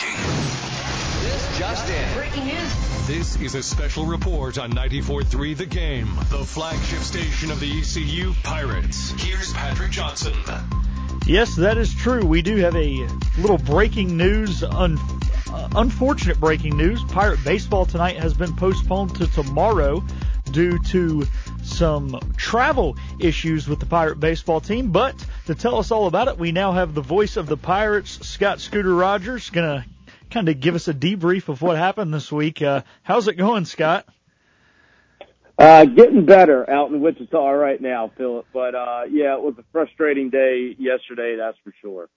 breaking. This just in. Breaking news. This is a special report on 94.3 The Game, the flagship station of the ECU Pirates. Here's Patrick Johnson. Yes, that is true. We do have a little breaking news, un- uh, unfortunate breaking news. Pirate baseball tonight has been postponed to tomorrow due to some travel issues with the Pirate baseball team. But to tell us all about it, we now have the voice of the Pirates, Scott Scooter Rogers, going to kind of give us a debrief of what happened this week. Uh, how's it going, Scott? Uh, getting better out in Wichita right now, Philip. But uh, yeah, it was a frustrating day yesterday, that's for sure.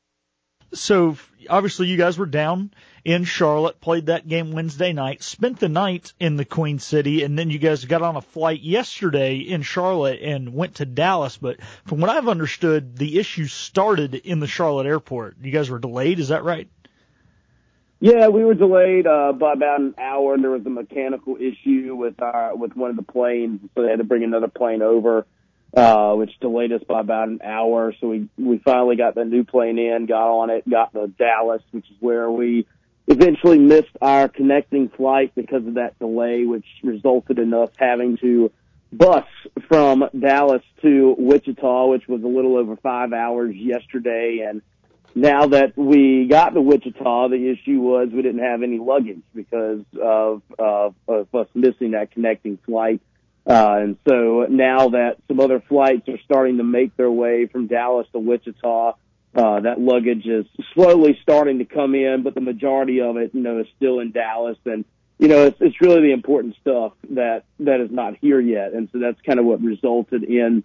So obviously you guys were down in Charlotte, played that game Wednesday night, spent the night in the Queen City, and then you guys got on a flight yesterday in Charlotte and went to Dallas. But from what I've understood, the issue started in the Charlotte airport. You guys were delayed, is that right? Yeah, we were delayed uh, by about an hour. and There was a mechanical issue with our with one of the planes, so they had to bring another plane over, uh, which delayed us by about an hour. So we we finally got the new plane in, got on it, got to Dallas, which is where we eventually missed our connecting flight because of that delay, which resulted in us having to bus from Dallas to Wichita, which was a little over five hours yesterday, and now that we got to Wichita, the issue was we didn't have any luggage because of, of, of us missing that connecting flight. Uh, and so now that some other flights are starting to make their way from Dallas to Wichita, uh, that luggage is slowly starting to come in, but the majority of it, you know, is still in Dallas. And, you know, it's, it's really the important stuff that, that is not here yet. And so that's kind of what resulted in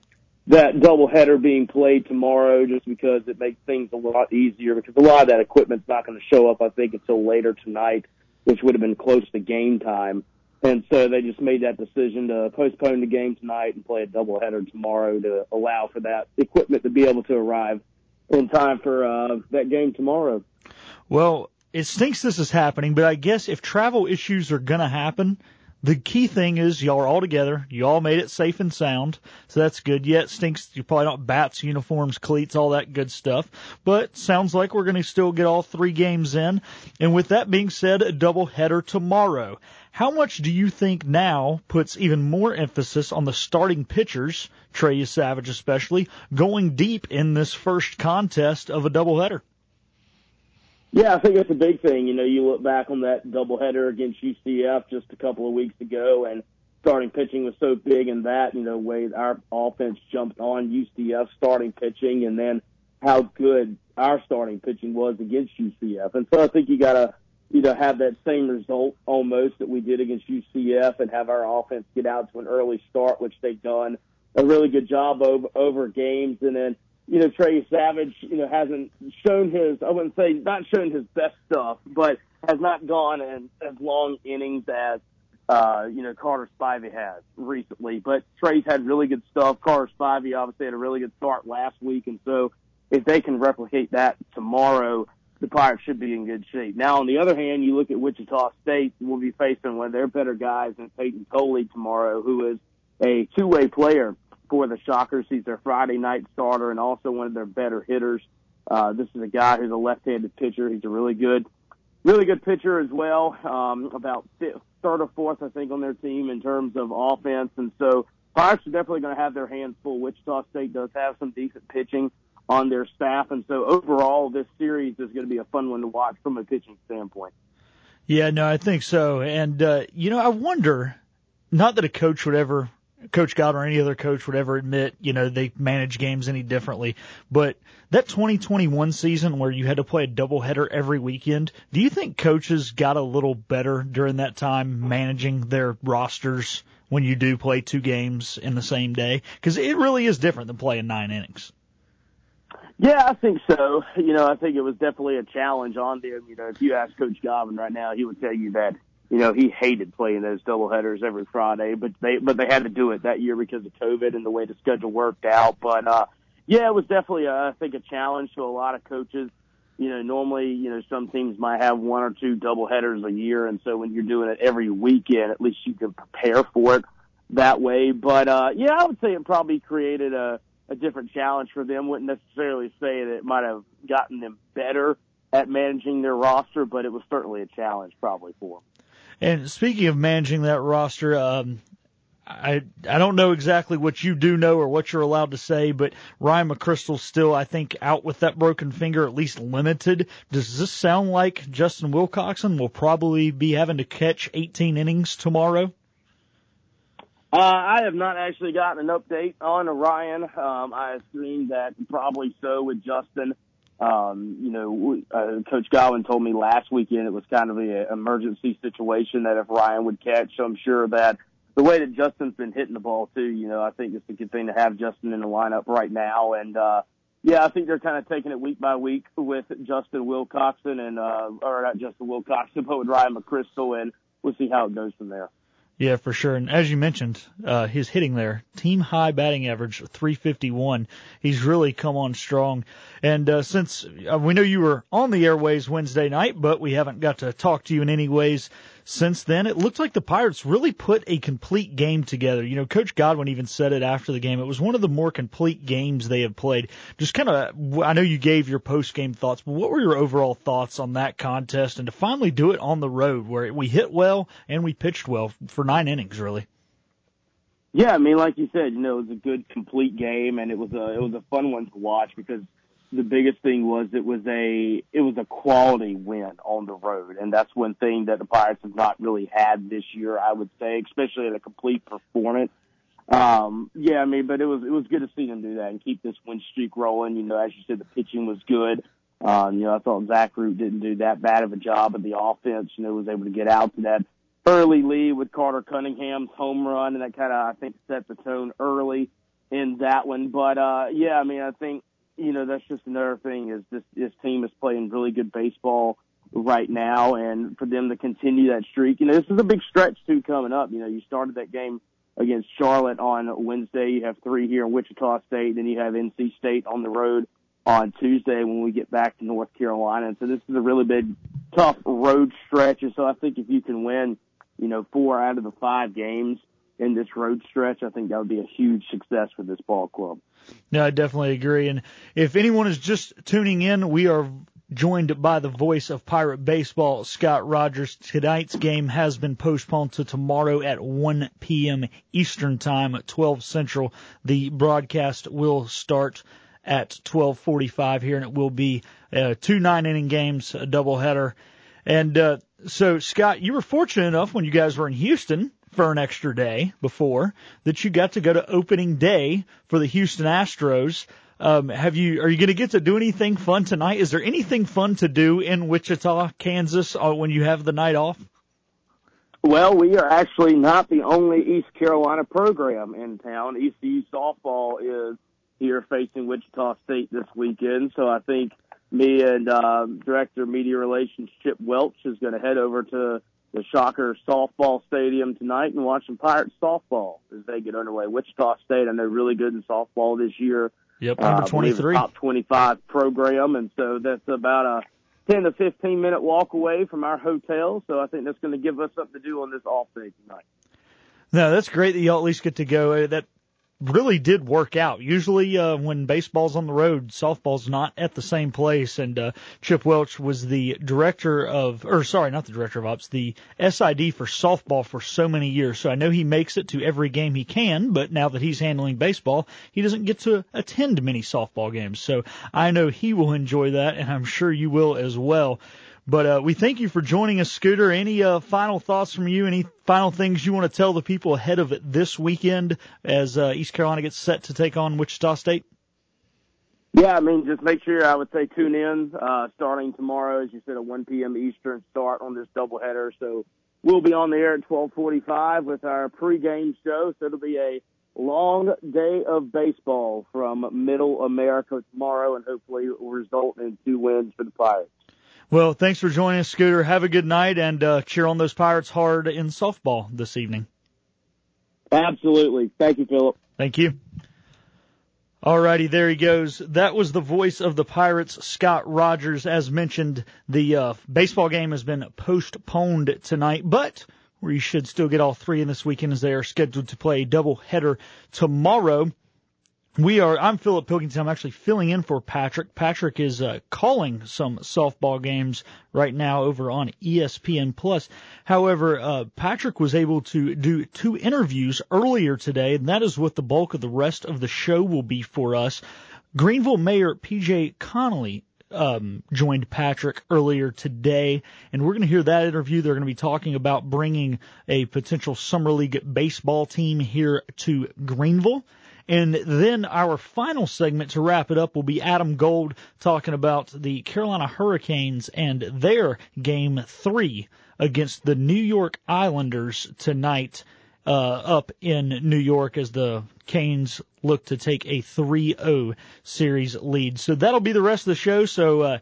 that doubleheader being played tomorrow just because it makes things a lot easier because a lot of that equipment's not going to show up, I think, until later tonight, which would have been close to game time. And so they just made that decision to postpone the game tonight and play a doubleheader tomorrow to allow for that equipment to be able to arrive in time for uh, that game tomorrow. Well, it stinks this is happening, but I guess if travel issues are going to happen, the key thing is y'all are all together. You all made it safe and sound, so that's good. Yeah, stinks. You probably don't bats, uniforms, cleats, all that good stuff. But sounds like we're going to still get all three games in. And with that being said, a double header tomorrow. How much do you think now puts even more emphasis on the starting pitchers, Trey Yesavage especially, going deep in this first contest of a doubleheader? Yeah, I think that's a big thing. You know, you look back on that doubleheader against UCF just a couple of weeks ago, and starting pitching was so big in that. You know, way our offense jumped on UCF starting pitching, and then how good our starting pitching was against UCF. And so I think you got to you know have that same result almost that we did against UCF, and have our offense get out to an early start, which they've done a really good job over over games, and then you know, Trey Yesavage, you know, hasn't shown his, I wouldn't say not shown his best stuff, but has not gone in as long innings as, uh, you know, Carter Spivey has recently. But Trey's had really good stuff. Carter Spivey obviously had a really good start last week. And so if they can replicate that tomorrow, the Pirates should be in good shape. Now, on the other hand, you look at Wichita State, we'll be facing one of their better guys in Peyton Coley tomorrow, who is a two-way player for the Shockers. He's their Friday night starter and also one of their better hitters. Uh, this is a guy who's a left-handed pitcher. He's a really good, really good pitcher as well. Um, about fifth, third or fourth, I think, on their team in terms of offense. And so Pirates are definitely going to have their hands full. Wichita State does have some decent pitching on their staff. And so overall, this series is going to be a fun one to watch from a pitching standpoint. Yeah, no, I think so. And, uh, you know, I wonder, not that a coach would ever Coach God or any other coach would ever admit, you know, they manage games any differently. But that 2021 season where you had to play a doubleheader every weekend, do you think coaches got a little better during that time managing their rosters when you do play two games in the same day? Because it really is different than playing nine innings. Yeah, I think so. You know, I think it was definitely a challenge on them. You know, if you ask Coach Godwin right now, he would tell you that you know, he hated playing those doubleheaders every Friday, but they but they had to do it that year because of COVID and the way the schedule worked out. But uh yeah, it was definitely uh, I think a challenge to a lot of coaches. You know, normally, you know, some teams might have one or two doubleheaders a year, and so when you're doing it every weekend, at least you can prepare for it that way. But uh yeah, I would say it probably created a a different challenge for them. Wouldn't necessarily say that it might have gotten them better at managing their roster, but it was certainly a challenge probably for them. And speaking of managing that roster, um, I I don't know exactly what you do know or what you're allowed to say, but Ryan McCrystal's still, I think, out with that broken finger, at least limited. Does this sound like Justin Wilcoxon will probably be having to catch 18 innings tomorrow? Uh, I have not actually gotten an update on Ryan. Um, I assume that probably so with Justin. Um, you know, uh, Coach Godwin told me last weekend it was kind of an emergency situation that if Ryan would catch, so I'm sure that the way that Justin's been hitting the ball too, you know, I think it's a good thing to have Justin in the lineup right now. And, uh, yeah, I think they're kind of taking it week by week with Justin Wilcoxon and, uh, or not Justin Wilcoxon, but with Ryan McChrystal and we'll see how it goes from there. Yeah, for sure. And as you mentioned, uh, his hitting there, team high batting average, 351. He's really come on strong. And, uh, since uh, we know you were on the airways Wednesday night, but we haven't got to talk to you in any ways since then, it looked like the Pirates really put a complete game together. You know, Coach Godwin even said it after the game. It was one of the more complete games they have played. Just kind of, I know you gave your post game thoughts, but what were your overall thoughts on that contest and to finally do it on the road where we hit well and we pitched well for nine innings, really? Yeah, I mean, like you said, you know, it was a good complete game and it was a, it was a fun one to watch because the biggest thing was it was a it was a quality win on the road, and that's one thing that the Pirates have not really had this year. I would say, especially in a complete performance. Um, yeah, I mean, but it was it was good to see them do that and keep this win streak rolling. You know, as you said, the pitching was good. Um, you know, I thought Zach Root didn't do that bad of a job at the offense. You know, was able to get out to that early lead with Carter Cunningham's home run, and that kind of I think set the tone early in that one. But uh, yeah, I mean, I think you know, that's just another thing is this, this team is playing really good baseball right now and for them to continue that streak, you know, this is a big stretch too coming up. You know, you started that game against Charlotte on Wednesday. You have three here in Wichita State, then you have NC State on the road on Tuesday when we get back to North Carolina. And so this is a really big, tough road stretch. And so I think if you can win, you know, four out of the five games in this road stretch, I think that would be a huge success for this ball club. No, I definitely agree. And if anyone is just tuning in, we are joined by the voice of Pirate Baseball, Scott Rogers. Tonight's game has been postponed to tomorrow at 1 p.m. Eastern Time, at 12 Central. The broadcast will start at 12:45 here, and it will be uh, two nine-inning games, a doubleheader. And uh, so, Scott, you were fortunate enough when you guys were in Houston for an extra day before that you got to go to opening day for the Houston Astros. Um, have you, are you going to get to do anything fun tonight? Is there anything fun to do in Wichita, Kansas uh, when you have the night off? Well, we are actually not the only East Carolina program in town. ECU softball is here facing Wichita State this weekend. So I think me and uh, Director Media Relations Chip Welch is going to head over to the Shocker softball stadium tonight and watch some Pirates softball as they get underway. Wichita State, I know, really good in softball this year. Yep, number uh, 23. top 25 program, and so that's about a 10 to 15 minute walk away from our hotel. So I think that's going to give us something to do on this off day tonight. No, that's great that y'all at least get to go. That really did work out. Usually, uh, when baseball's on the road, softball's not at the same place. And uh, Chip Welch was the director of, or sorry, not the director of ops, the SID for softball for so many years. So I know he makes it to every game he can, but now that he's handling baseball, he doesn't get to attend many softball games. So I know he will enjoy that, and I'm sure you will as well. But uh, we thank you for joining us, Scooter. Any uh, final thoughts from you? Any final things you want to tell the people ahead of it this weekend as uh, East Carolina gets set to take on Wichita State? Yeah, I mean, just make sure I would say tune in uh, starting tomorrow, as you said, at 1 p.m. Eastern start on this doubleheader. So we'll be on the air at 12:45 with our pregame show. So it'll be a long day of baseball from Middle America tomorrow, and hopefully it will result in two wins for the Pirates. Well, thanks for joining us, Scooter. Have a good night and uh, cheer on those Pirates hard in softball this evening. Absolutely. Thank you, Philip. Thank you. Alrighty, there he goes. That was the voice of the Pirates, Scott Rogers. As mentioned, the uh, baseball game has been postponed tonight, but we should still get all three in this weekend as they are scheduled to play a doubleheader tomorrow We are. I'm Philip Pilkington. I'm actually filling in for Patrick. Patrick is uh, calling some softball games right now over on ESPN Plus. However, uh, Patrick was able to do two interviews earlier today, and that is what the bulk of the rest of the show will be for us. Greenville Mayor PJ Connelly um, joined Patrick earlier today, and we're going to hear that interview. They're going to be talking about bringing a potential summer league baseball team here to Greenville. And then our final segment to wrap it up will be Adam Gold talking about the Carolina Hurricanes and their game three against the New York Islanders tonight uh, up in New York as the Canes look to take a 3-0 series lead. So that'll be the rest of the show. So, uh,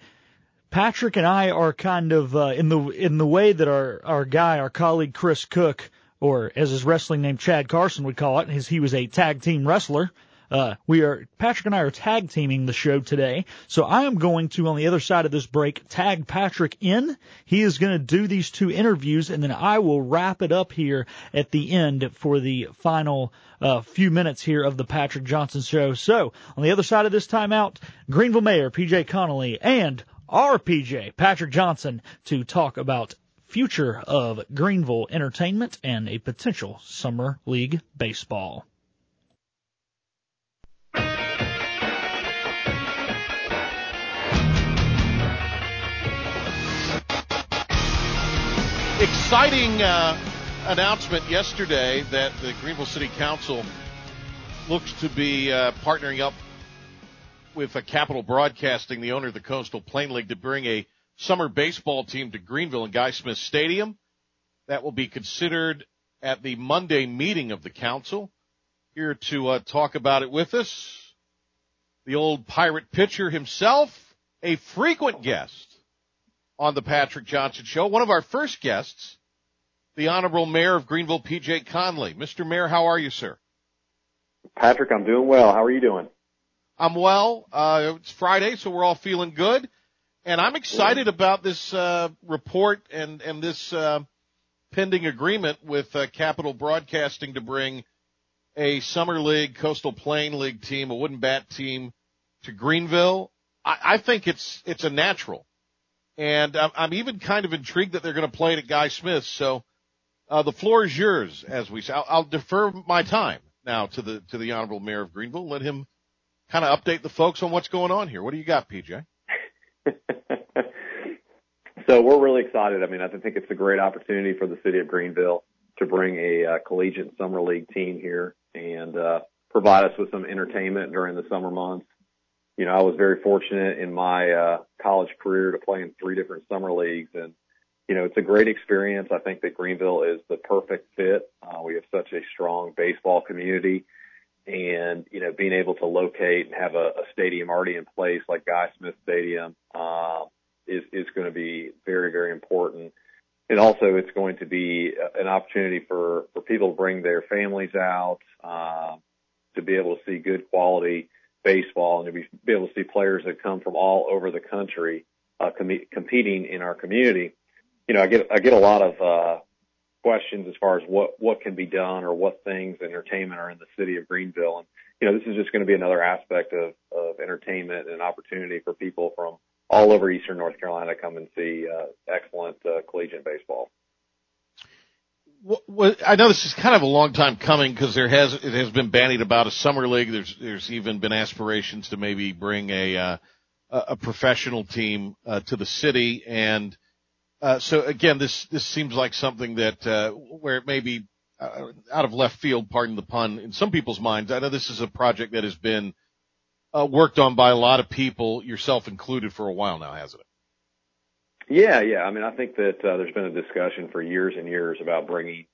Patrick and I are kind of, uh, in the, in the way that our, our guy, our colleague Chris Cook, or as his wrestling name Chad Carson would call it, as he was a tag team wrestler. Uh, we are Patrick and I are tag teaming the show today, so I am going to on the other side of this break tag Patrick in. He is going to do these two interviews, and then I will wrap it up here at the end for the final uh, few minutes here of the Patrick Johnson show. So on the other side of this timeout, Greenville Mayor PJ Connelly and our PJ Patrick Johnson to talk about future of Greenville entertainment and a potential summer league baseball. Exciting uh, announcement yesterday that the Greenville City Council looks to be uh, partnering up with a Capital Broadcasting, the owner of the Coastal Plain League, to bring a summer baseball team to Greenville and Guy Smith Stadium. That will be considered at the Monday meeting of the council. Here to uh, talk about it with us, the old pirate pitcher himself, a frequent guest on the Patrick Johnson Show, one of our first guests, the Honorable Mayor of Greenville, PJ Connelly. Mr. Mayor, how are you, sir? Patrick, I'm doing well. How are you doing? I'm well. Uh, it's Friday, so we're all feeling good. And I'm excited about this uh, report and and this uh, pending agreement with uh, Capital Broadcasting to bring a summer league, coastal plain league team, a wooden bat team to Greenville. I, I think it's it's a natural, and I'm, I'm even kind of intrigued that they're going to play it at Guy Smith. So uh, the floor is yours, as we say. I'll, I'll defer my time now to the to the honorable mayor of Greenville. Let him kind of update the folks on what's going on here. What do you got, PJ? so we're really excited. I mean, I think it's a great opportunity for the city of Greenville to bring a uh, collegiate summer league team here and uh, provide us with some entertainment during the summer months. You know, I was very fortunate in my uh, college career to play in three different summer leagues, and you know, it's a great experience. I think that Greenville is the perfect fit. Uh, we have such a strong baseball community and you know being able to locate and have a, a stadium already in place like Guy Smith Stadium uh, is is going to be very very important. And also, it's going to be an opportunity for for people to bring their families out uh, to be able to see good quality baseball and to be, be able to see players that come from all over the country uh, com- competing in our community. You know, I get I get a lot of uh, questions as far as what what can be done or what things entertainment are in the city of Greenville. And you know, this is just going to be another aspect of of entertainment and opportunity for people from all over Eastern North Carolina to come and see uh, excellent uh, collegiate baseball. Well, I know this is kind of a long time coming because there has it has been bandied about a summer league. There's there's even been aspirations to maybe bring a uh, a professional team uh, to the city, and uh, so again, this this seems like something that uh, where it may be uh, out of left field, pardon the pun, in some people's minds. I know this is a project that has been uh, worked on by a lot of people, yourself included, for a while now, hasn't it? Yeah, yeah. I mean, I think that uh, there's been a discussion for years and years about bringing,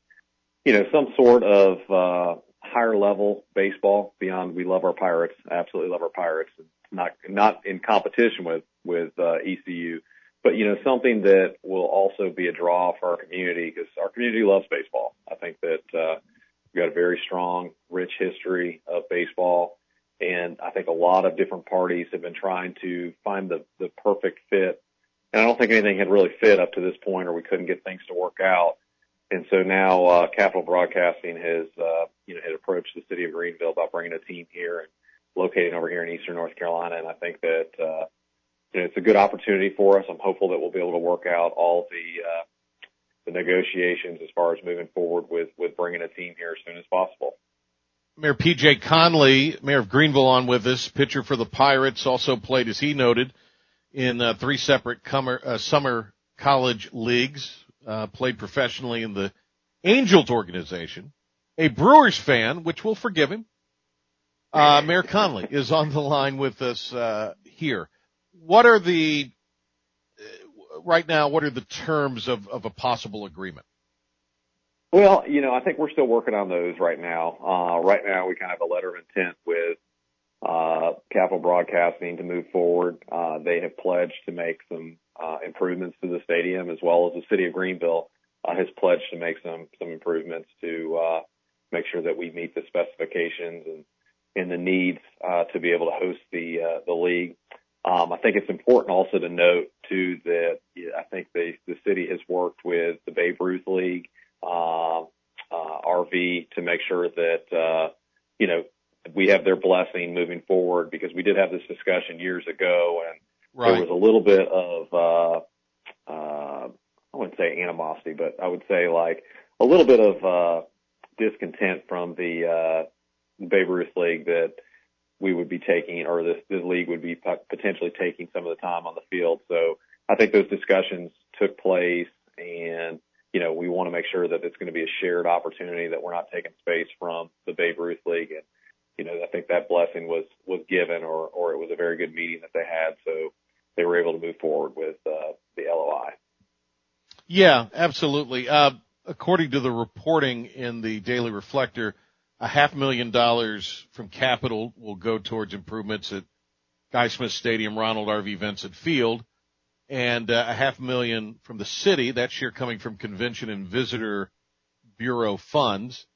you know, some sort of uh, higher level baseball beyond. We love our Pirates, absolutely love our Pirates. Not not in competition with with uh, ECU but you know something that will also be a draw for our community because our community loves baseball. I think that uh, we've got a very strong, rich history of baseball, and I think a lot of different parties have been trying to find the the perfect fit. And I don't think anything had really fit up to this point, or we couldn't get things to work out. And so now uh, Capital Broadcasting has uh, you know had approached the city of Greenville about bringing a team here, and locating over here in Eastern North Carolina, and I think that uh, you know, it's a good opportunity for us. I'm hopeful that we'll be able to work out all the uh, the negotiations as far as moving forward with with bringing a team here as soon as possible. Mayor PJ Connelly, Mayor of Greenville, on with us. Pitcher for the Pirates, also played, as he noted, in uh, three separate comer, uh, summer college leagues. Uh, played professionally in the Angels organization. A Brewers fan, which we'll forgive him. Uh, Mayor Connelly is on the line with us uh, here. What are the uh, right now? What are the terms of, of a possible agreement? Well, you know, I think we're still working on those right now. Uh, right now, we kind of have a letter of intent with uh, Capital Broadcasting to move forward. Uh, they have pledged to make some uh, improvements to the stadium, as well as the city of Greenville uh, has pledged to make some some improvements to uh, make sure that we meet the specifications and and the needs uh, to be able to host the uh, the league. Um, I think it's important also to note too that I think the the city has worked with the Babe Ruth League uh, uh, RV to make sure that uh, you know we have their blessing moving forward because we did have this discussion years ago and Right. there was a little bit of uh, uh, I wouldn't say animosity, but I would say like a little bit of uh, discontent from the uh, Babe Ruth League that we would be taking, or this, league would be potentially taking some of the time on the field. So I think those discussions took place, and you know we want to make sure that it's going to be a shared opportunity that we're not taking space from the Babe Ruth League, and you know I think that blessing was was given, or or it was a very good meeting that they had, so they were able to move forward with uh, the LOI. Yeah, absolutely. Uh, according to the reporting in the Daily Reflector, a half million dollars from capital will go towards improvements at Guy Smith Stadium, Ronald R.V. Vincent Field, and uh, a half million from the city. That share coming from Convention and Visitor Bureau funds.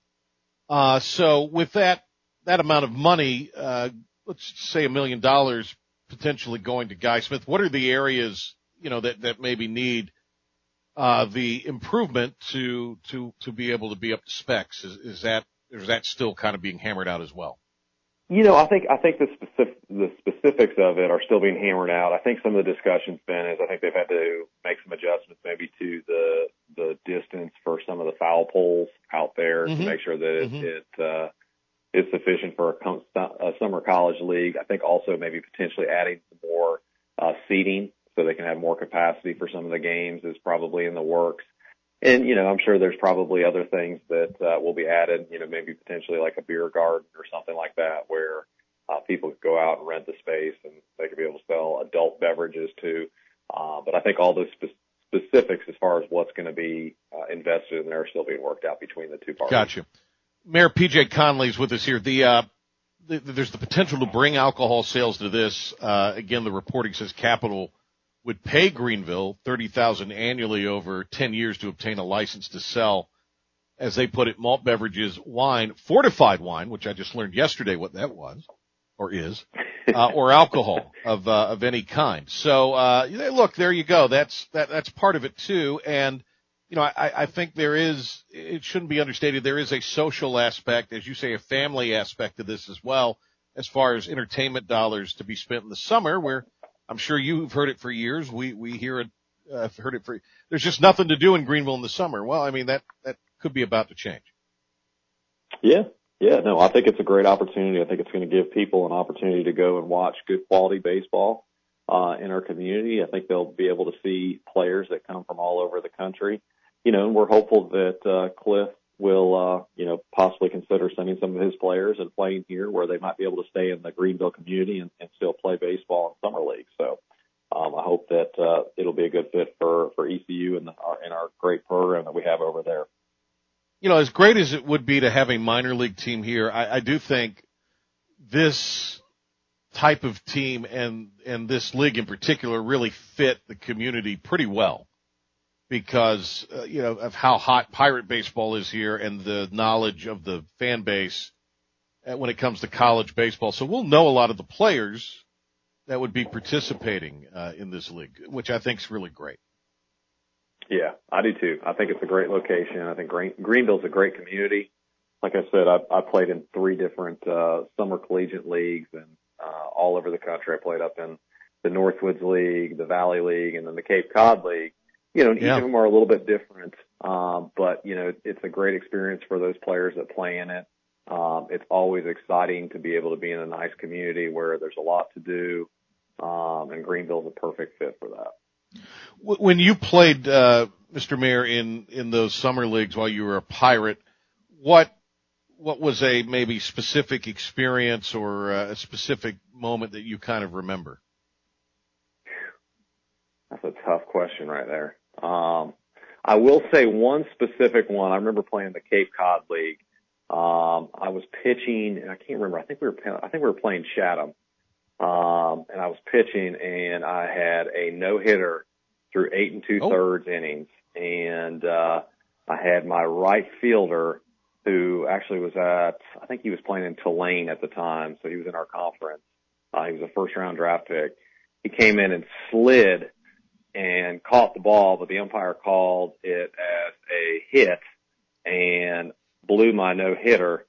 Uh, so with that that amount of money, uh, let's say a million dollars potentially going to Guy Smith. What are the areas you know that that maybe need uh, the improvement to to to be able to be up to specs? Is, is that is that still kind of being hammered out as well? You know, I think I think the specific the specifics of it are still being hammered out. I think some of the discussions been is I think they've had to make some adjustments maybe to the the distance for some of the foul poles out there Mhm. to make sure that it, Mhm. it uh, is sufficient for a, com- a summer college league. I think also maybe potentially adding some more uh, seating so they can have more capacity for some of the games is probably in the works. And you know, I'm sure there's probably other things that uh, will be added. You know, maybe potentially like a beer garden or something like that, where uh, people could go out and rent the space and they could be able to sell adult beverages too. Uh, but I think all the spe- specifics as far as what's going to be uh, invested in there are still being worked out between the two parties. Gotcha. Mayor PJ Connelly's with us here. The, uh, the, there's the potential to bring alcohol sales to this. Uh, again, the reporting says Capital would pay Greenville thirty thousand annually over ten years to obtain a license to sell, as they put it, malt beverages, wine, fortified wine, which I just learned yesterday what that was or is, uh, or alcohol of uh, of any kind. So uh, look, there you go. That's that that's part of it too, and you know, I, I think there is, it shouldn't be understated, there is a social aspect, as you say, a family aspect to this as well, as far as entertainment dollars to be spent in the summer, where I'm sure you've heard it for years. We, we hear it, uh, heard it for, there's just nothing to do in Greenville in the summer. Well, I mean, that, that could be about to change. Yeah. Yeah. No, I think it's a great opportunity. I think it's going to give people an opportunity to go and watch good quality baseball, uh, in our community. I think they'll be able to see players that come from all over the country. You know, and we're hopeful that, uh, Cliff will, uh, you know, possibly consider sending some of his players and playing here where they might be able to stay in the Greenville community and, and still play baseball in summer league. So, um, I hope that, uh, it'll be a good fit for, for ECU and our, our great program that we have over there. you know, as great as it would be to have a minor league team here, I, I do think this type of team and and this league in particular really fit the community pretty well because uh, you know of how hot pirate baseball is here and the knowledge of the fan base uh, when it comes to college baseball. So we'll know a lot of the players that would be participating uh, in this league, which I think is really great. Yeah, I do too. I think it's a great location. I think Green, Greenville's a great community. like I said, I, I played in three different uh, summer collegiate leagues and uh, all over the country. I played up in the Northwoods League, the Valley League, and then the Cape Cod League. You know, and Yeah. each of them are a little bit different, um, but you know, it's a great experience for those players that play in it. Um, it's always exciting to be able to be in a nice community where there's a lot to do, um, and Greenville's a perfect fit for that. When you played, uh, Mr. Mayor, in in those summer leagues while you were a pirate, what what was a maybe specific experience or uh, a specific moment that you kind of remember? That's a tough question right there. Um, I will say one specific one. I remember playing the Cape Cod League. Um, I was pitching, and I can't remember. I think we were, I think we were playing Chatham. Um, and I was pitching, and I had a no hitter through eight and two thirds innings, and uh, I had my right fielder who actually was at, I think he was playing in Tulane at the time, so he was in our conference. Uh, he was a first round draft pick. He came in and slid and caught the ball, but the umpire called it as a hit and blew my no hitter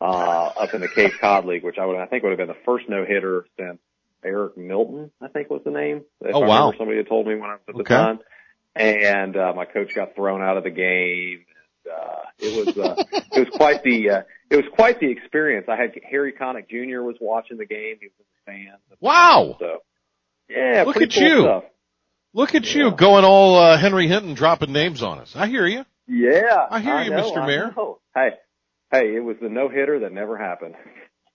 uh, up in the Cape Cod League, which I would I think would have been the first no hitter since Eric Milton, I think was the name. If Oh, I wow. somebody had told me when I was at the Okay. time. And uh, my coach got thrown out of the game. And, uh, it was uh, it was quite the uh, it was quite the experience. I had Harry Connick Jr. was watching the game. He was in the stands. Wow! So yeah, Look at cool you. Stuff. Look at you going all uh, Henry Hinton, dropping names on us. I hear you. Yeah, I hear you, know, Mr. I Mayor. Hey, hey, it was the no hitter that never happened.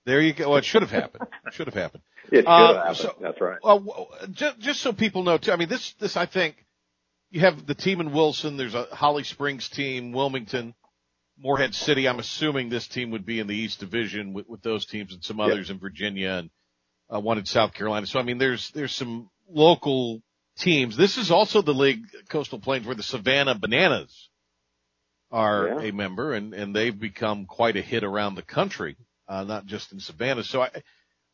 There you go. Well, it should have happened. It should have happened. It should Uh, have happened. so- That's right. Well, just, just so people know too, I mean, this, this, I think you have the team in Wilson. There's a Holly Springs team, Wilmington, Morehead City. I'm assuming this team would be in the East Division with, with those teams and some Yep. others in Virginia and uh, one in South Carolina. So I mean, there's, there's some local teams. This is also the league, Coastal Plains, where the Savannah Bananas are Yeah. a member and, and they've become quite a hit around the country, uh, not just in Savannah. So I,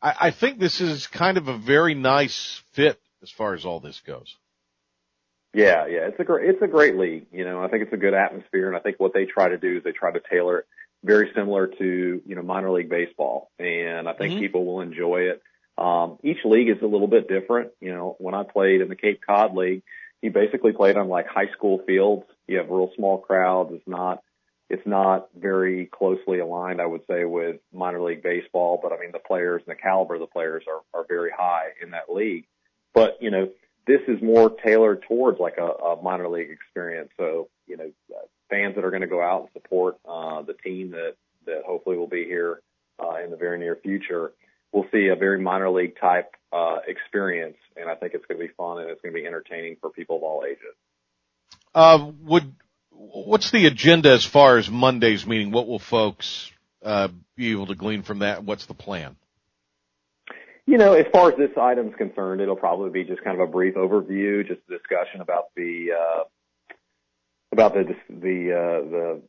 I, I think this is kind of a very nice fit as far as all this goes. Yeah, yeah, it's a great, it's a great league. You know, I think it's a good atmosphere, and I think what they try to do is they try to tailor it very similar to you know minor league baseball, and I think Mhm. people will enjoy it. Um, each league is a little bit different. You know, when I played in the Cape Cod League, you basically played on like high school fields. You have real small crowds. It's not, it's not very closely aligned, I would say, with minor league baseball. But I mean, the players and the caliber of the players are are very high in that league. But you know, this is more tailored towards like a, a minor league experience. So, you know, fans that are going to go out and support uh, the team that that hopefully will be here uh, in the very near future, will see a very minor league type uh, experience, and I think it's going to be fun and it's going to be entertaining for people of all ages. Uh, would, what's the agenda as far as Monday's meeting? What will folks, uh, be able to glean from that? What's the plan? You know, as far as this item is concerned, it'll probably be just kind of a brief overview, just a discussion about the uh, about the the uh, the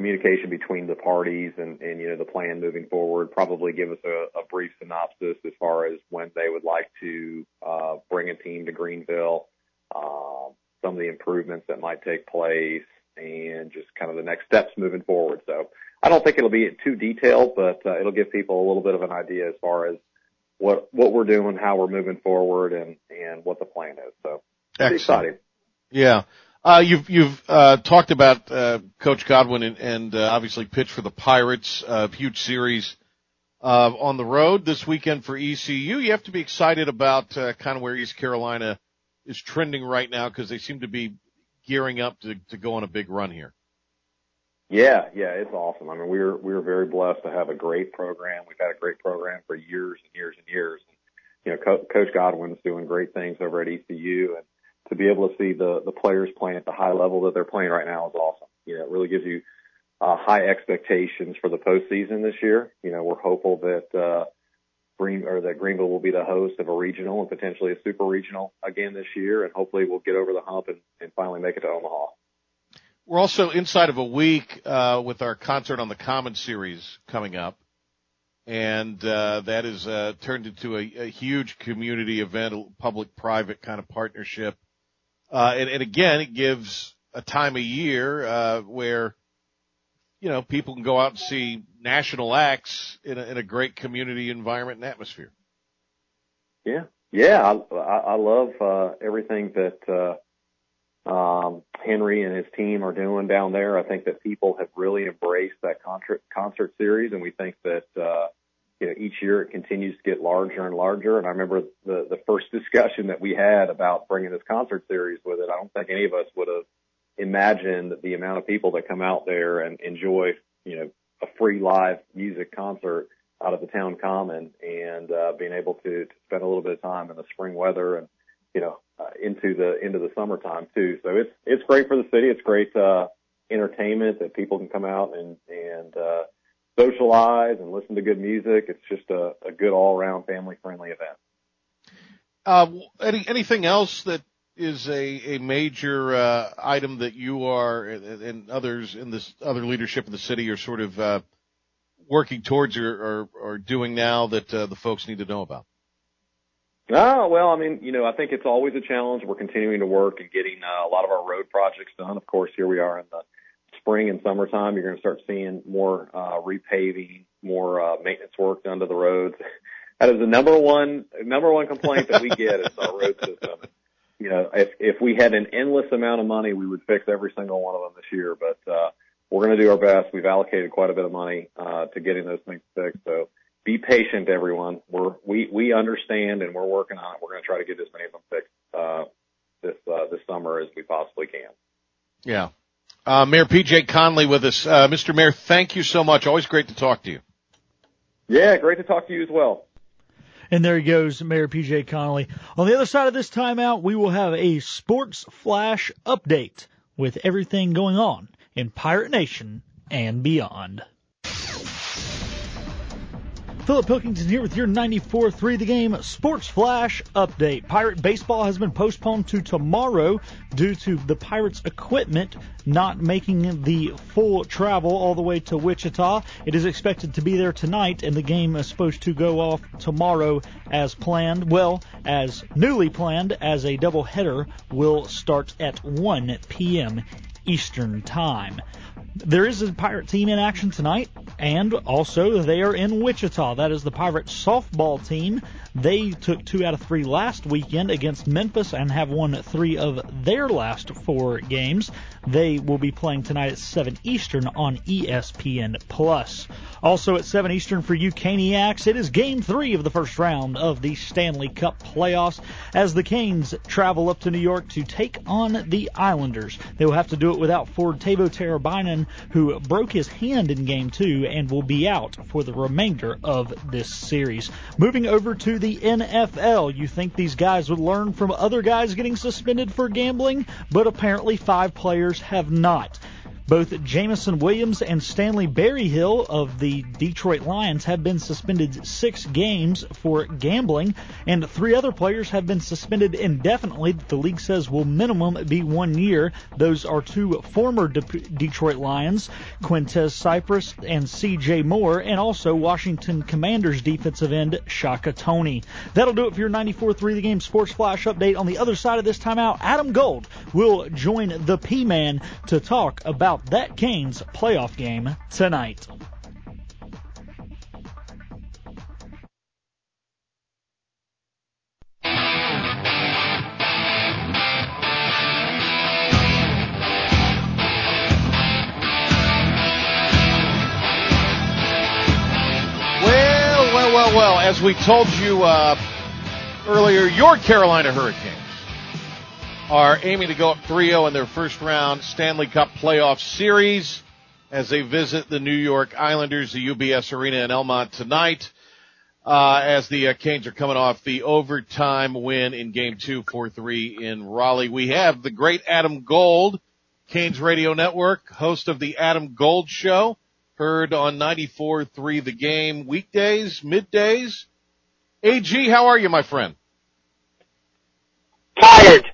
communication between the parties and, and you know the plan moving forward. Probably give us a, a brief synopsis as far as when they would like to uh, bring a team to Greenville, um, some of the improvements that might take place, and just kind of the next steps moving forward. So I don't think it'll be too detailed, but uh, it'll give people a little bit of an idea as far as what what we're doing, how we're moving forward, and and what the plan is. So it's exciting. Yeah. Uh, you've, you've, uh, talked about, uh, Coach Godwin and, and, uh, obviously pitched for the Pirates, uh, huge series, uh, on the road this weekend for ECU. You have to be excited about, kind of where East Carolina is trending right now because they seem to be gearing up to, to go on a big run here. Yeah, yeah, it's awesome. I mean, we're we're very blessed to have a great program. We've had a great program for years and years and years. You know, Co- Coach Godwin's doing great things over at ECU, and to be able to see the the players playing at the high level that they're playing right now is awesome. You know, it really gives you uh, high expectations for the postseason this year. You know, we're hopeful that uh, Green or that Greenville will be the host of a regional and potentially a super regional again this year, and hopefully we'll get over the hump and, and finally make it to Omaha. We're also inside of a week, uh, with our concert on the Common series coming up. And, uh, that is, uh, turned into a, a huge community event, public private kind of partnership. Uh, and, and again, it gives a time of year, uh, where you know, people can go out and see national acts in a, in a great community environment and atmosphere. Yeah, yeah, I, I love uh, everything that uh, um, Henry and his team are doing down there. I think that people have really embraced that concert concert series, and we think that uh, you know each year it continues to get larger and larger. And I remember the the first discussion that we had about bringing this concert series with it. I don't think any of us would have imagined the amount of people that come out there and enjoy you know a free live music concert out of the town common and uh, being able to, to spend a little bit of time in the spring weather and you know uh, into the into the summertime too. So it's it's great for the city. It's great uh, entertainment that people can come out and and uh, socialize and listen to good music. It's just a, a good all around family friendly event. Uh, any anything else that is a, a major uh, item that you are and, and others in this other leadership in the city are sort of uh, working towards or, or, or doing now that uh, the folks need to know about? Oh, well, I mean, you know, I think it's always a challenge. We're continuing to work and getting uh, a lot of our road projects done. Of course, here we are in the spring and summertime. You're going to start seeing more uh, repaving, more uh, maintenance work done to the roads. that is the number one number one complaint that we get is our road system. You know, if if we had an endless amount of money, we would fix every single one of them this year. But uh, we're going to do our best. We've allocated quite a bit of money uh, to getting those things fixed. So be patient, everyone. We're we we understand and we're working on it. We're going to try to get as many of them fixed uh, this uh, this summer as we possibly can. Yeah. Uh, Mayor PJ Connelly with us. Uh, Mr. Mayor, thank you so much. Always great to talk to you. Yeah, great to talk to you as well. And there he goes, Mayor PJ Connelly. On the other side of this timeout, we will have a sports flash update with everything going on in Pirate Nation and beyond. Philip Pilkington here with your 94-3 The Game Sports Flash update. Pirate baseball has been postponed to tomorrow due to the Pirates equipment not making the full travel all the way to Wichita. It is expected to be there tonight, and the game is supposed to go off tomorrow as planned. Well, as newly planned, as a doubleheader will start at 1 p.m. Eastern Time. There is a Pirate team in action tonight, and also they are in Wichita. That is the Pirate softball team. They took two out of three last weekend against Memphis and have won three of their last four games. They will be playing tonight at 7 Eastern on ESPN Plus. Also at 7 Eastern for you Caniacs, it is game three of the first round of the Stanley Cup playoffs as the Canes travel up to New York to take on the Islanders. They will have to do it without Ford Teuvo Teravainen, who broke his hand in game two and will be out for the remainder of this series. Moving over to the NFL, you think these guys would learn from other guys getting suspended for gambling, but apparently five players have not. Both Jameson Williams and Stanley Berryhill of the Detroit Lions have been suspended six games for gambling, and three other players have been suspended indefinitely. that The league says will minimum be one year. Those are two former De- Detroit Lions, Quintez Cephus and C.J. Moore, and also Washington Commanders defensive end Shaka Toney. That'll do it for your 94.3 The Game Sports Flash update. On the other side of this timeout, Adam Gold will join the P-Man to talk about that Canes playoff game tonight. Well, well, well, well. As we told you uh, earlier, your Carolina Hurricanes are aiming to go up 3-0 in their first round Stanley Cup playoff series as they visit the New York Islanders, the UBS Arena in Elmont tonight. Uh, as the uh, Canes are coming off the overtime win in game two, 4-3 in Raleigh. We have the great Adam Gold, Canes Radio Network, host of the Adam Gold Show, heard on 94.3 The Game weekdays, middays. AG, how are you, my friend? Tired.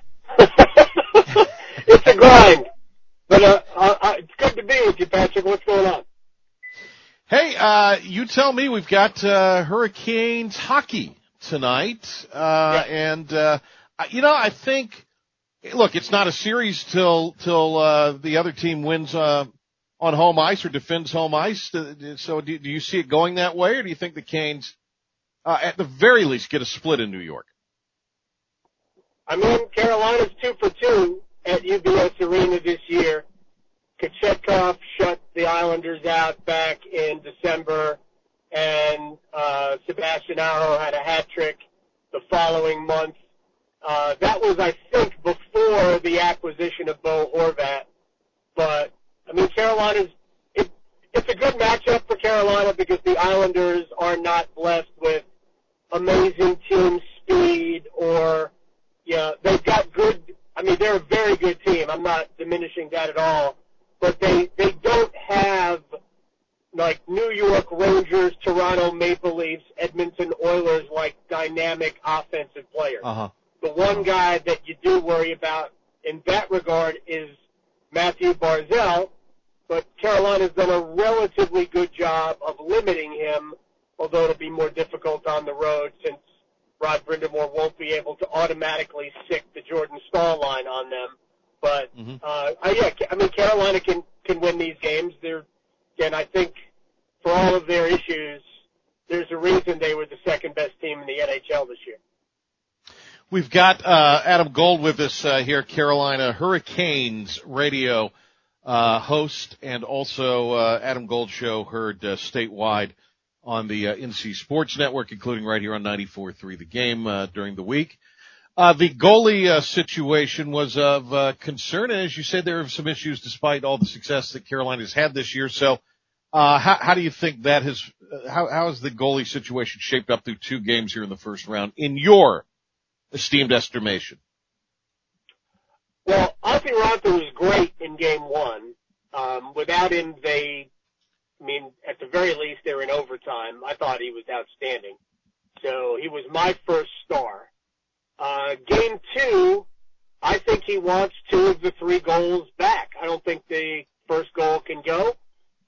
A grind. But uh, uh, it's good to be with you, Patrick. What's going on? Hey, uh, you tell me. We've got uh, Hurricanes hockey tonight, uh, yeah. and uh, you know, I think. Look, it's not a series till till uh, the other team wins uh, on home ice or defends home ice. So do, do you see it going that way, or do you think the Canes, uh, at the very least, get a split in New York? I mean, Carolina's two for two at UBS Arena this year. Kochetkov shut the Islanders out back in December, and uh, Sebastian Aho had a hat trick the following month. Uh, that was, I think, before the acquisition of Bo Horvat. But I mean, it's a good matchup for Carolina because the Islanders are not blessed with amazing team speed or they've got good. I mean, they're a very good team. I'm not diminishing that at all, but they they don't have like New York Rangers, Toronto Maple Leafs, Edmonton Oilers like dynamic offensive players. Uh-huh. The one guy that you do worry about in that regard is Mathew Barzal, but Carolina's done a relatively good job of limiting him, although it'll be more difficult on the road since Rod Brind'Amour won't be able to automatically sick the Jordan Staal line on them. But mm-hmm. uh, uh, yeah, I mean Carolina can can win these games. They're and I think for all of their issues, there's a reason they were the second best team in the NHL this year. We've got uh, Adam Gold with us uh, here, Carolina Hurricanes radio uh, host, and also uh, Adam Gold show heard uh, statewide on the uh, NC Sports Network, including right here on 94.3 The Game uh, during the week. Uh, the goalie uh, situation was of uh, concern, and as you said, there are some issues despite all the success that Carolina has had this year. So, uh, how, how do you think that has uh, how how has the goalie situation shaped up through two games here in the first round in your esteemed estimation? Well, Antti Raanta was great in game one. Um, without him, they I mean, at the very least, they're in overtime. I thought he was outstanding. So he was my first star. Uh, game two, I think he wants two of the three goals back. I don't think the first goal can go.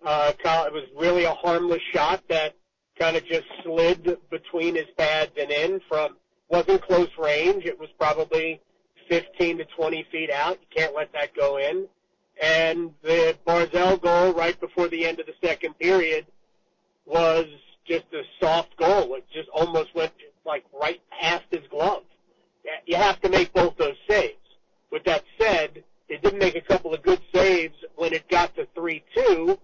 Uh, it was really a harmless shot that kind of just slid between his pads and in from, wasn't close range. It was probably 15 to 20 feet out. You can't let that go in and the Barzal goal right before the end of the second period was just a soft goal. It just almost went like right past his glove. You have to make both those saves. With that said, it did make a couple of good saves when it got to 3-2,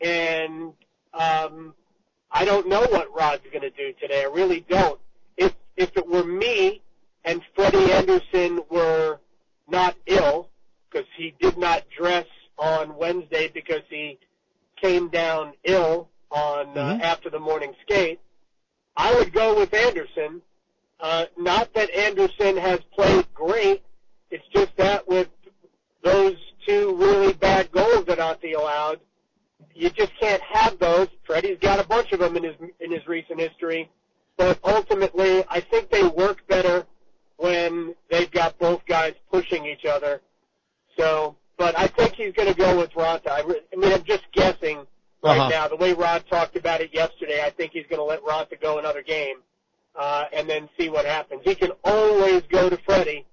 and um, I don't know what Rod's going to do today. I really don't. If if it were me and Freddie Andersen were not ill, because he did not dress on Wednesday because he came down ill on uh, Mhm. after the morning skate. I would go with Andersen. Uh, not that Andersen has played great. It's just that with those two really bad goals that Antti allowed, you just can't have those. Freddie's got a bunch of them in his in his recent history, but ultimately, I think they work better when they've got both guys pushing each other. So, but I think he's going to go with Raanta. I, re- I mean, I'm just guessing right Uh-huh. now. The way Rod talked about it yesterday, I think he's going to let Raanta go another game, uh, and then see what happens. He can always go to Freddie.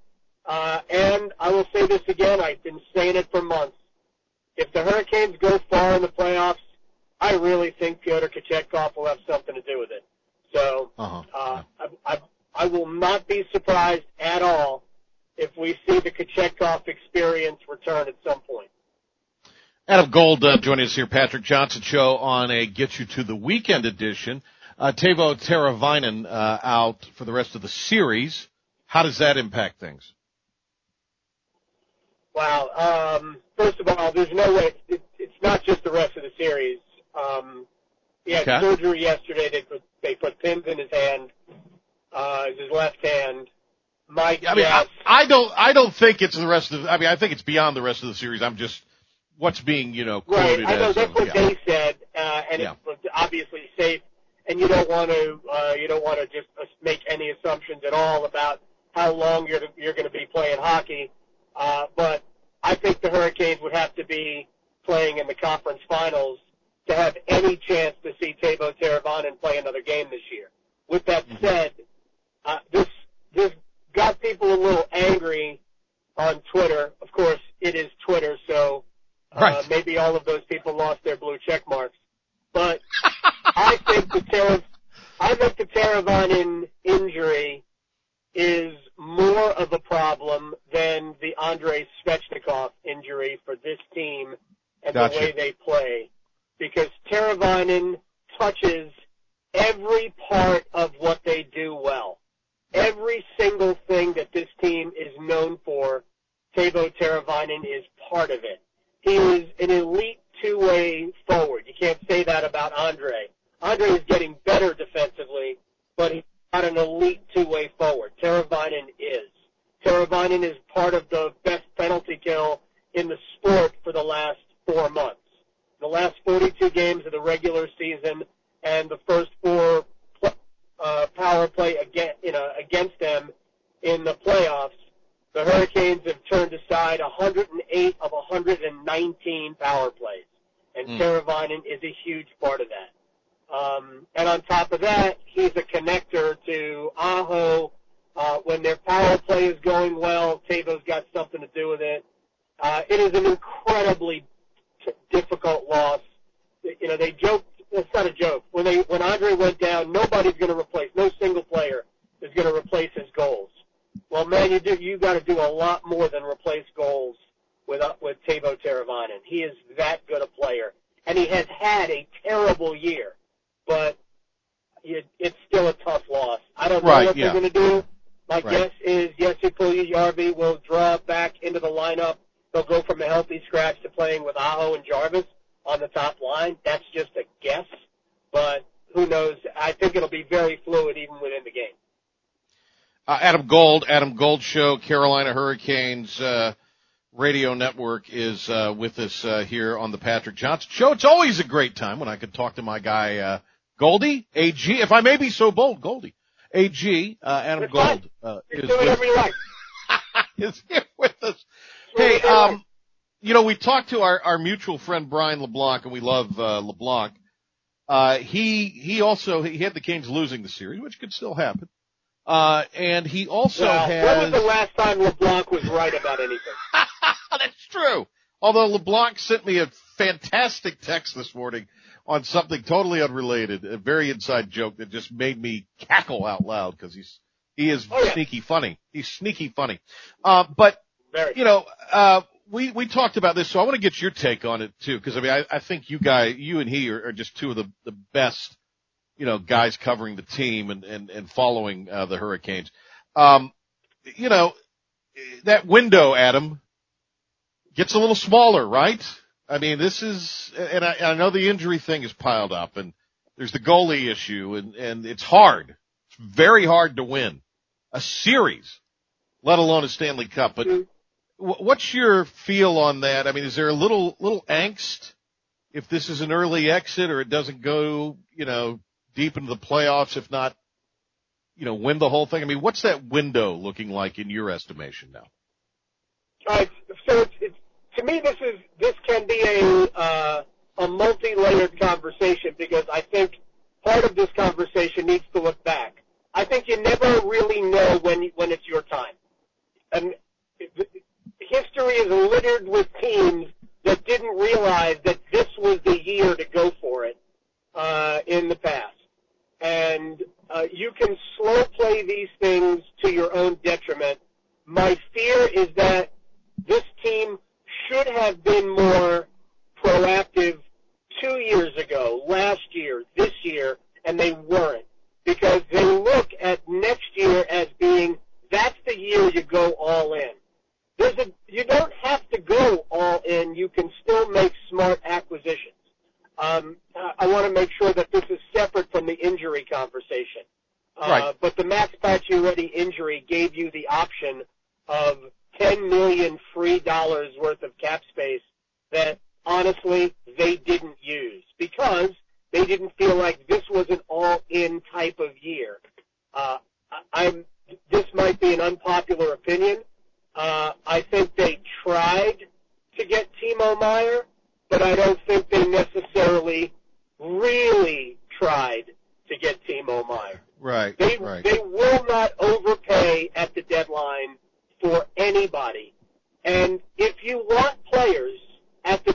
Uh, and I will say this again, I've been saying it for months. If the Hurricanes go far in the playoffs, I really think Pyotr Kochetkov will have something to do with it. So, Uh-huh. uh, I, I, I will not be surprised at all if we see the Kochetkov experience return at some point. Adam Gold uh, joining us here, Patrick Johnson show on a Get You to the Weekend edition. Uh, Teuvo Teravainen uh, out for the rest of the series. How does that impact things? Wow. Um, first of all, there's no way. It, it's not just the rest of the series. Um, he had Okay. surgery yesterday. They put they put pins in his hand, uh, his left hand. My I mean. I, I don't, I don't think it's the rest of. I mean, I think it's beyond the rest of the series. I'm just what's being, you know, Right, I know as. that's uh, what yeah. they said, uh, and Yeah. it's obviously safe. And you don't want to, uh, you don't want to just uh, make any assumptions at all about how long you're you're going to be playing hockey. Uh, but I think the Hurricanes would have to be playing in the conference finals to have any chance to see Teuvo Teravainen play another game this year. With that Mm-hmm. said, uh, this this got people a little angry on Twitter. Of course, it is Twitter, so Right. Uh, maybe all of those people lost their blue check marks, but I think the Tarav, I think the injury is more of a problem than the Andrei Svechnikov injury for this team and Gotcha. the way they play, because Teravainen touches every part of what they do well. Every single thing that this team is known for, Teuvo Teravainen is part of it. He is an elite two-way forward. You can't say that about Andre. Andre is getting better defensively, but he's not an elite two-way forward. Teravainen is. Teravainen is part of the best penalty kill in the sport for the last four months. The last 42 games of the regular season and the first four uh, power play against, you know, against them in the playoffs, the Hurricanes have turned aside 108 of 119 power plays, and Mm. Teravainen is a huge part of that. Um, and on top of that, he's a connector to Aho. Uh, when their power play is going well, Teuvo's got something to do with it. Uh, it is an incredibly t- difficult loss. You know, they joked. It's not a joke. When they when Andre went down, nobody's going to replace. No single player is going to replace his goals. Well, man, you do. You got to do a lot more than replace goals with uh, with Teuvo Teravainen. He is that good a player, and he has had a terrible year. But it, it's still a tough loss. I don't know Right, what yeah. they're going to do. My Right. guess is Jesse Yarby will draw back into the lineup. They'll go from a healthy scratch to playing with Aho and Jarvis on the top line. That's just a guess, but who knows? I think it'll be very fluid even within the game. Uh, Adam Gold, Adam Gold Show, Carolina Hurricanes uh, radio network is uh, with us uh, here on the Patrick Johnson Show. It's always a great time when I can talk to my guy uh, Goldie AG, if I may be so bold, Goldie AG. Uh, Adam Gold uh, is with, like. is here with us. Hey, whatever you like. um, you know, we talked to our, our mutual friend Brian LeBlanc, and we love uh, LeBlanc. Uh, he he also he had the Canes losing the series, which could still happen. Uh, and he also Well, has. when was the last time LeBlanc was right about anything? That's true. Although LeBlanc sent me a fantastic text this morning on something totally unrelated, a very inside joke that just made me cackle out loud because he's he is Oh, yeah. sneaky funny. He's sneaky funny. Uh, but Very. you know, uh, we, we talked about this, so I want to get your take on it too, because I mean, I, I think you guys, you and he are, are just two of the, the best, you know, guys covering the team and, and, and following, uh, the Hurricanes. Um, you know, that window, Adam, gets a little smaller, right? I mean, this is, and I, I know the injury thing is piled up and there's the goalie issue and, and it's hard. It's very hard to win a series, let alone a Stanley Cup, but Mhm. Wh- What's your feel on that? I mean, is there a little little angst if this is an early exit or it doesn't go, you know, deep into the playoffs, if not, you know, win the whole thing? I mean, what's that window looking like in your estimation now? Right, so it's, it's to me this is this can be a uh, a multi-layered conversation because I think part of this conversation needs to look back. I think you never really know when when it's your time, and history is littered with teams that didn't realize that this was the year to go for it uh, in the past. And uh, you can slow play these things to your own detriment. My fear is that this team should have been more proactive two years ago, last year, this year, and they weren't. Because they look at next year as being, that's the year you go all in. There's a, you don't have to go all in. You can still make smart acquisitions. Um, I, I want to make sure that this is separate from the injury conversation. Uh, Right. But the Max Pacioretty injury gave you the option of 10 million free dollars worth of cap space that honestly they didn't use because they didn't feel like this was an all-in type of year. Uh, I'm, this might be an unpopular opinion. Uh, I think they tried to get Timo Meier, but I don't think they necessarily really tried to get Timo Meier. Right, They right. they will not overpay at the deadline for anybody. And if you want players at the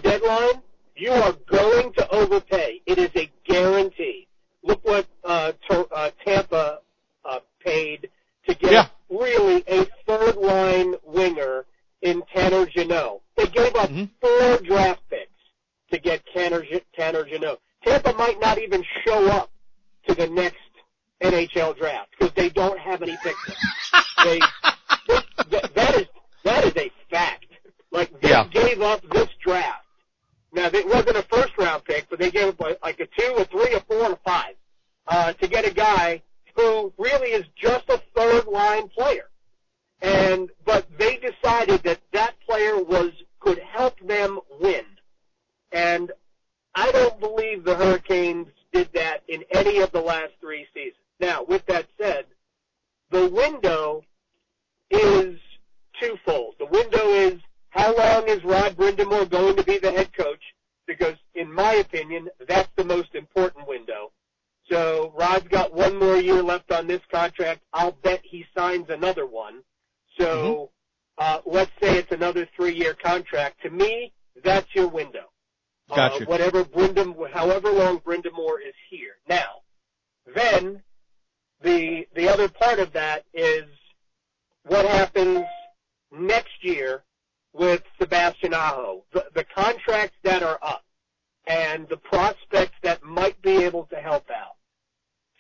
Jeannot. They gave up Mhm. four draft picks to get Tanner, Tanner Jeannot. Tampa might not even show up to the next NHL draft because they don't have any picks. they, that, that is that is a fact. Like they Yeah. gave up this draft. Now it wasn't a first round pick, but they gave up like- like a two, a three, a four, and a five uh, to get a guy who really is just a third line player. And but they decided that that player was could help them win. And I don't believe the Hurricanes did that in any of the last three seasons. Now, with that said, the window is twofold. The window is how long is Rod Brind'Amour going to be the head coach? Because in my opinion, that's the most important window. So Rod's got one more year left on this contract. I'll bet he signs another one. So uh, let's say it's another three-year contract. To me, that's your window. Gotcha. Uh, whatever Brindam, however long Brind'Amour is here. Now, then the the other part of that is what happens next year with Sebastian Aho. The, the contracts that are up and the prospects that might be able to help out.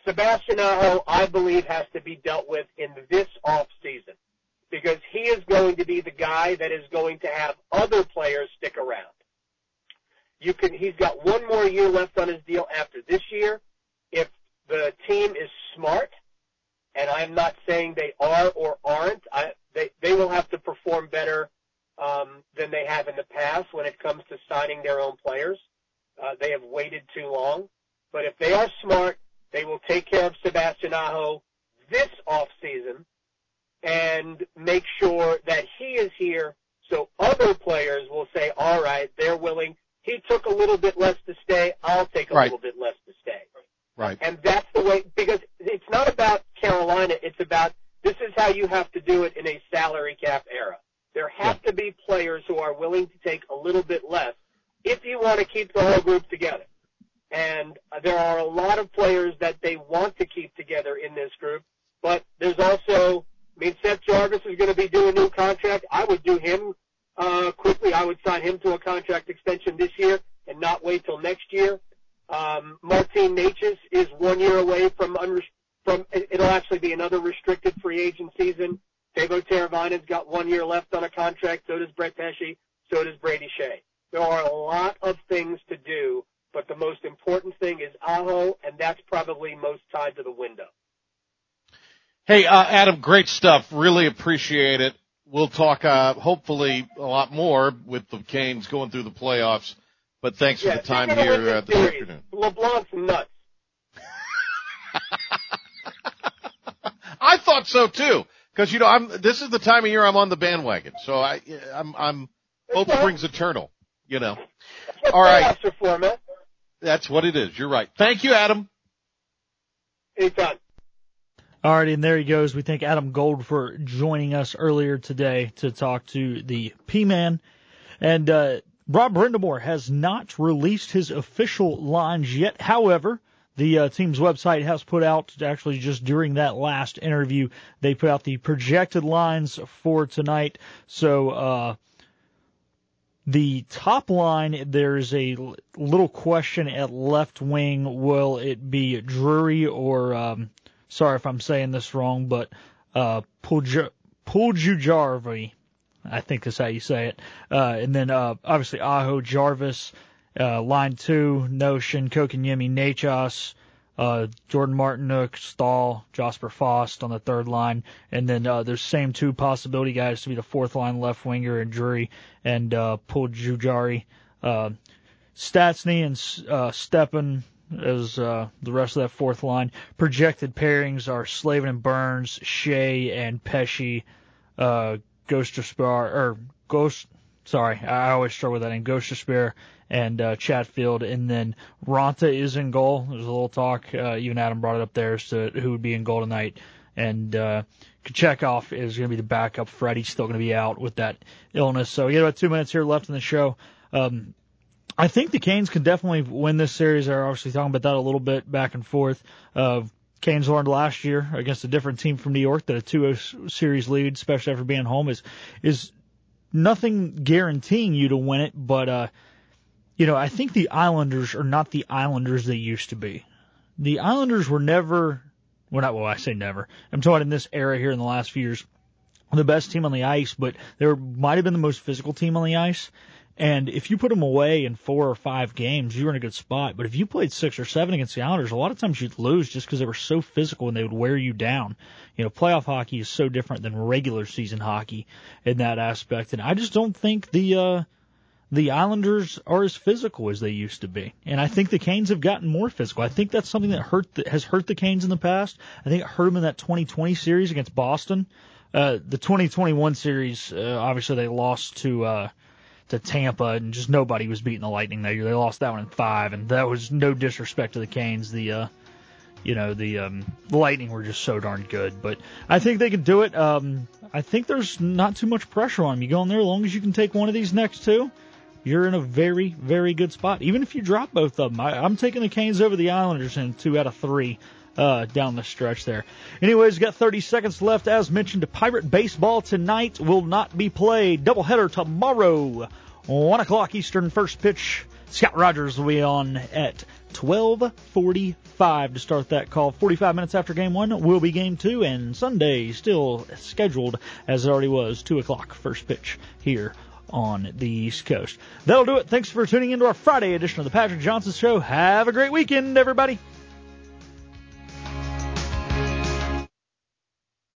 Sebastian Aho, I believe, has to be dealt with in this off season because he is going to be the guy that is going to have other players stick around. You can. He's got one more year left on his deal after this year. If the team is smart, and I'm not saying they are or aren't, I, they they will have to perform better um, than they have in the past when it comes to signing their own players. Uh, they have waited too long. But if they are smart, they will take care of Sebastian Aho this off season and make sure that he is here so other players will say, all right, they're willing. He took a little bit less to stay. I'll take a Right. little bit less to stay. Right. And that's the way, because it's not about Carolina, it's about this is how you have to do it in a salary cap era. There have to be players who are willing to take a little bit less if you want to keep the whole group together. And there are a lot of players that they want to keep together in this group, but there's also, I mean, Seth Jarvis is going to be doing a new contract. I would do him uh, quickly. I would sign him to a contract extension this year and not wait till next year. Um, Martin Necas is one year away from unre- from. it- It'll actually be another restricted free agent season. Teuvo Teravainen's got one year left on a contract. So does Brett Pesce. So does Brady Skjei. There are a lot of things to do, but the most important thing is Aho, and that's probably most tied to the window. Hey, uh, Adam, great stuff. Really appreciate it. We'll talk, uh, hopefully a lot more with the Canes going through the playoffs. But thanks for the time they're gonna win here uh, this this series. afternoon. LeBlanc's nuts. I thought so too. Cause you know, I'm, this is the time of year I'm on the bandwagon. So I, I'm, I'm, hope springs eternal, you know. All right. for. That's what it is. You're right. Thank you, Adam. Anytime. Alrighty, and there he goes. We thank Adam Gold for joining us earlier today to talk to the P-Man. And uh, Rob Brind'Amour has not released his official lines yet. However, the uh, team's website has put out, actually just during that last interview, they put out the projected lines for tonight. So uh, the top line, there's a little question at left wing. Will it be Drury or, um, sorry if I'm saying this wrong, but uh, Pulju- Puljujarvi, I think that's how you say it. Uh, and then uh, obviously Aho Jarvis, uh, line two, Notion, Kotkaniemi, Nachos, uh, Jordan Martinook, Staal, Jesper Fast on the third line, and then uh, there's same two possibility guys to be the fourth line left winger and Drury and uh, Puljujari. Uh, Stastny and uh, Steppen as uh, the rest of that fourth line. Projected pairings are Slavin and Burns, Skjei and Pesce, uh, Ghost Spar or Ghost. Sorry, I always struggle with that. And Ghost Despair and uh, Chatfield, and then Raanta is in goal. There's a little talk. Uh, even Adam brought it up there as to who would be in goal tonight. And uh, Kochetkov is going to be the backup. Freddie's still going to be out with that illness. So we got about two minutes here left in the show. Um, I think the Canes can definitely win this series. They're obviously talking about that a little bit back and forth. Uh, Canes learned last year against a different team from New York that a 2-0 series lead, especially after being home, is is nothing guaranteeing you to win it, but uh, you know, I think the Islanders are not the Islanders they used to be. The Islanders were never, well, not well, I say never. I'm talking in this era here in the last few years, the best team on the ice, but they might have been the most physical team on the ice. And if you put them away in four or five games, you were in a good spot. But if you played six or seven against the Islanders, a lot of times you'd lose just because they were so physical and they would wear you down. You know, playoff hockey is so different than regular season hockey in that aspect. And I just don't think the, uh, the Islanders are as physical as they used to be. And I think the Canes have gotten more physical. I think that's something that hurt, that has hurt the Canes in the past. I think it hurt them in that 2020 series against Boston. Uh, the 2021 series, uh, obviously they lost to, uh, to Tampa, and just nobody was beating the Lightning that year. They lost that one in five, and that was no disrespect to the Canes. The uh, you know the um, Lightning were just so darn good, but I think they could do it. Um, I think there's not too much pressure on them. You go in there as long as you can take one of these next two. You're in a very, very good spot. Even if you drop both of them, I, I'm taking the Canes over the Islanders in two out of three uh, down the stretch there. Anyways, got 30 seconds left. As mentioned, Pirate baseball tonight will not be played. Doubleheader tomorrow, one o'clock Eastern. First pitch. Scott Rogers will be on at 12:45 to start that call. 45 minutes after game one will be game two, and Sunday still scheduled as it already was, two o'clock first pitch here on the East Coast. That'll do it. Thanks for tuning into our Friday edition of the Patrick Johnson Show. Have a great weekend, everybody.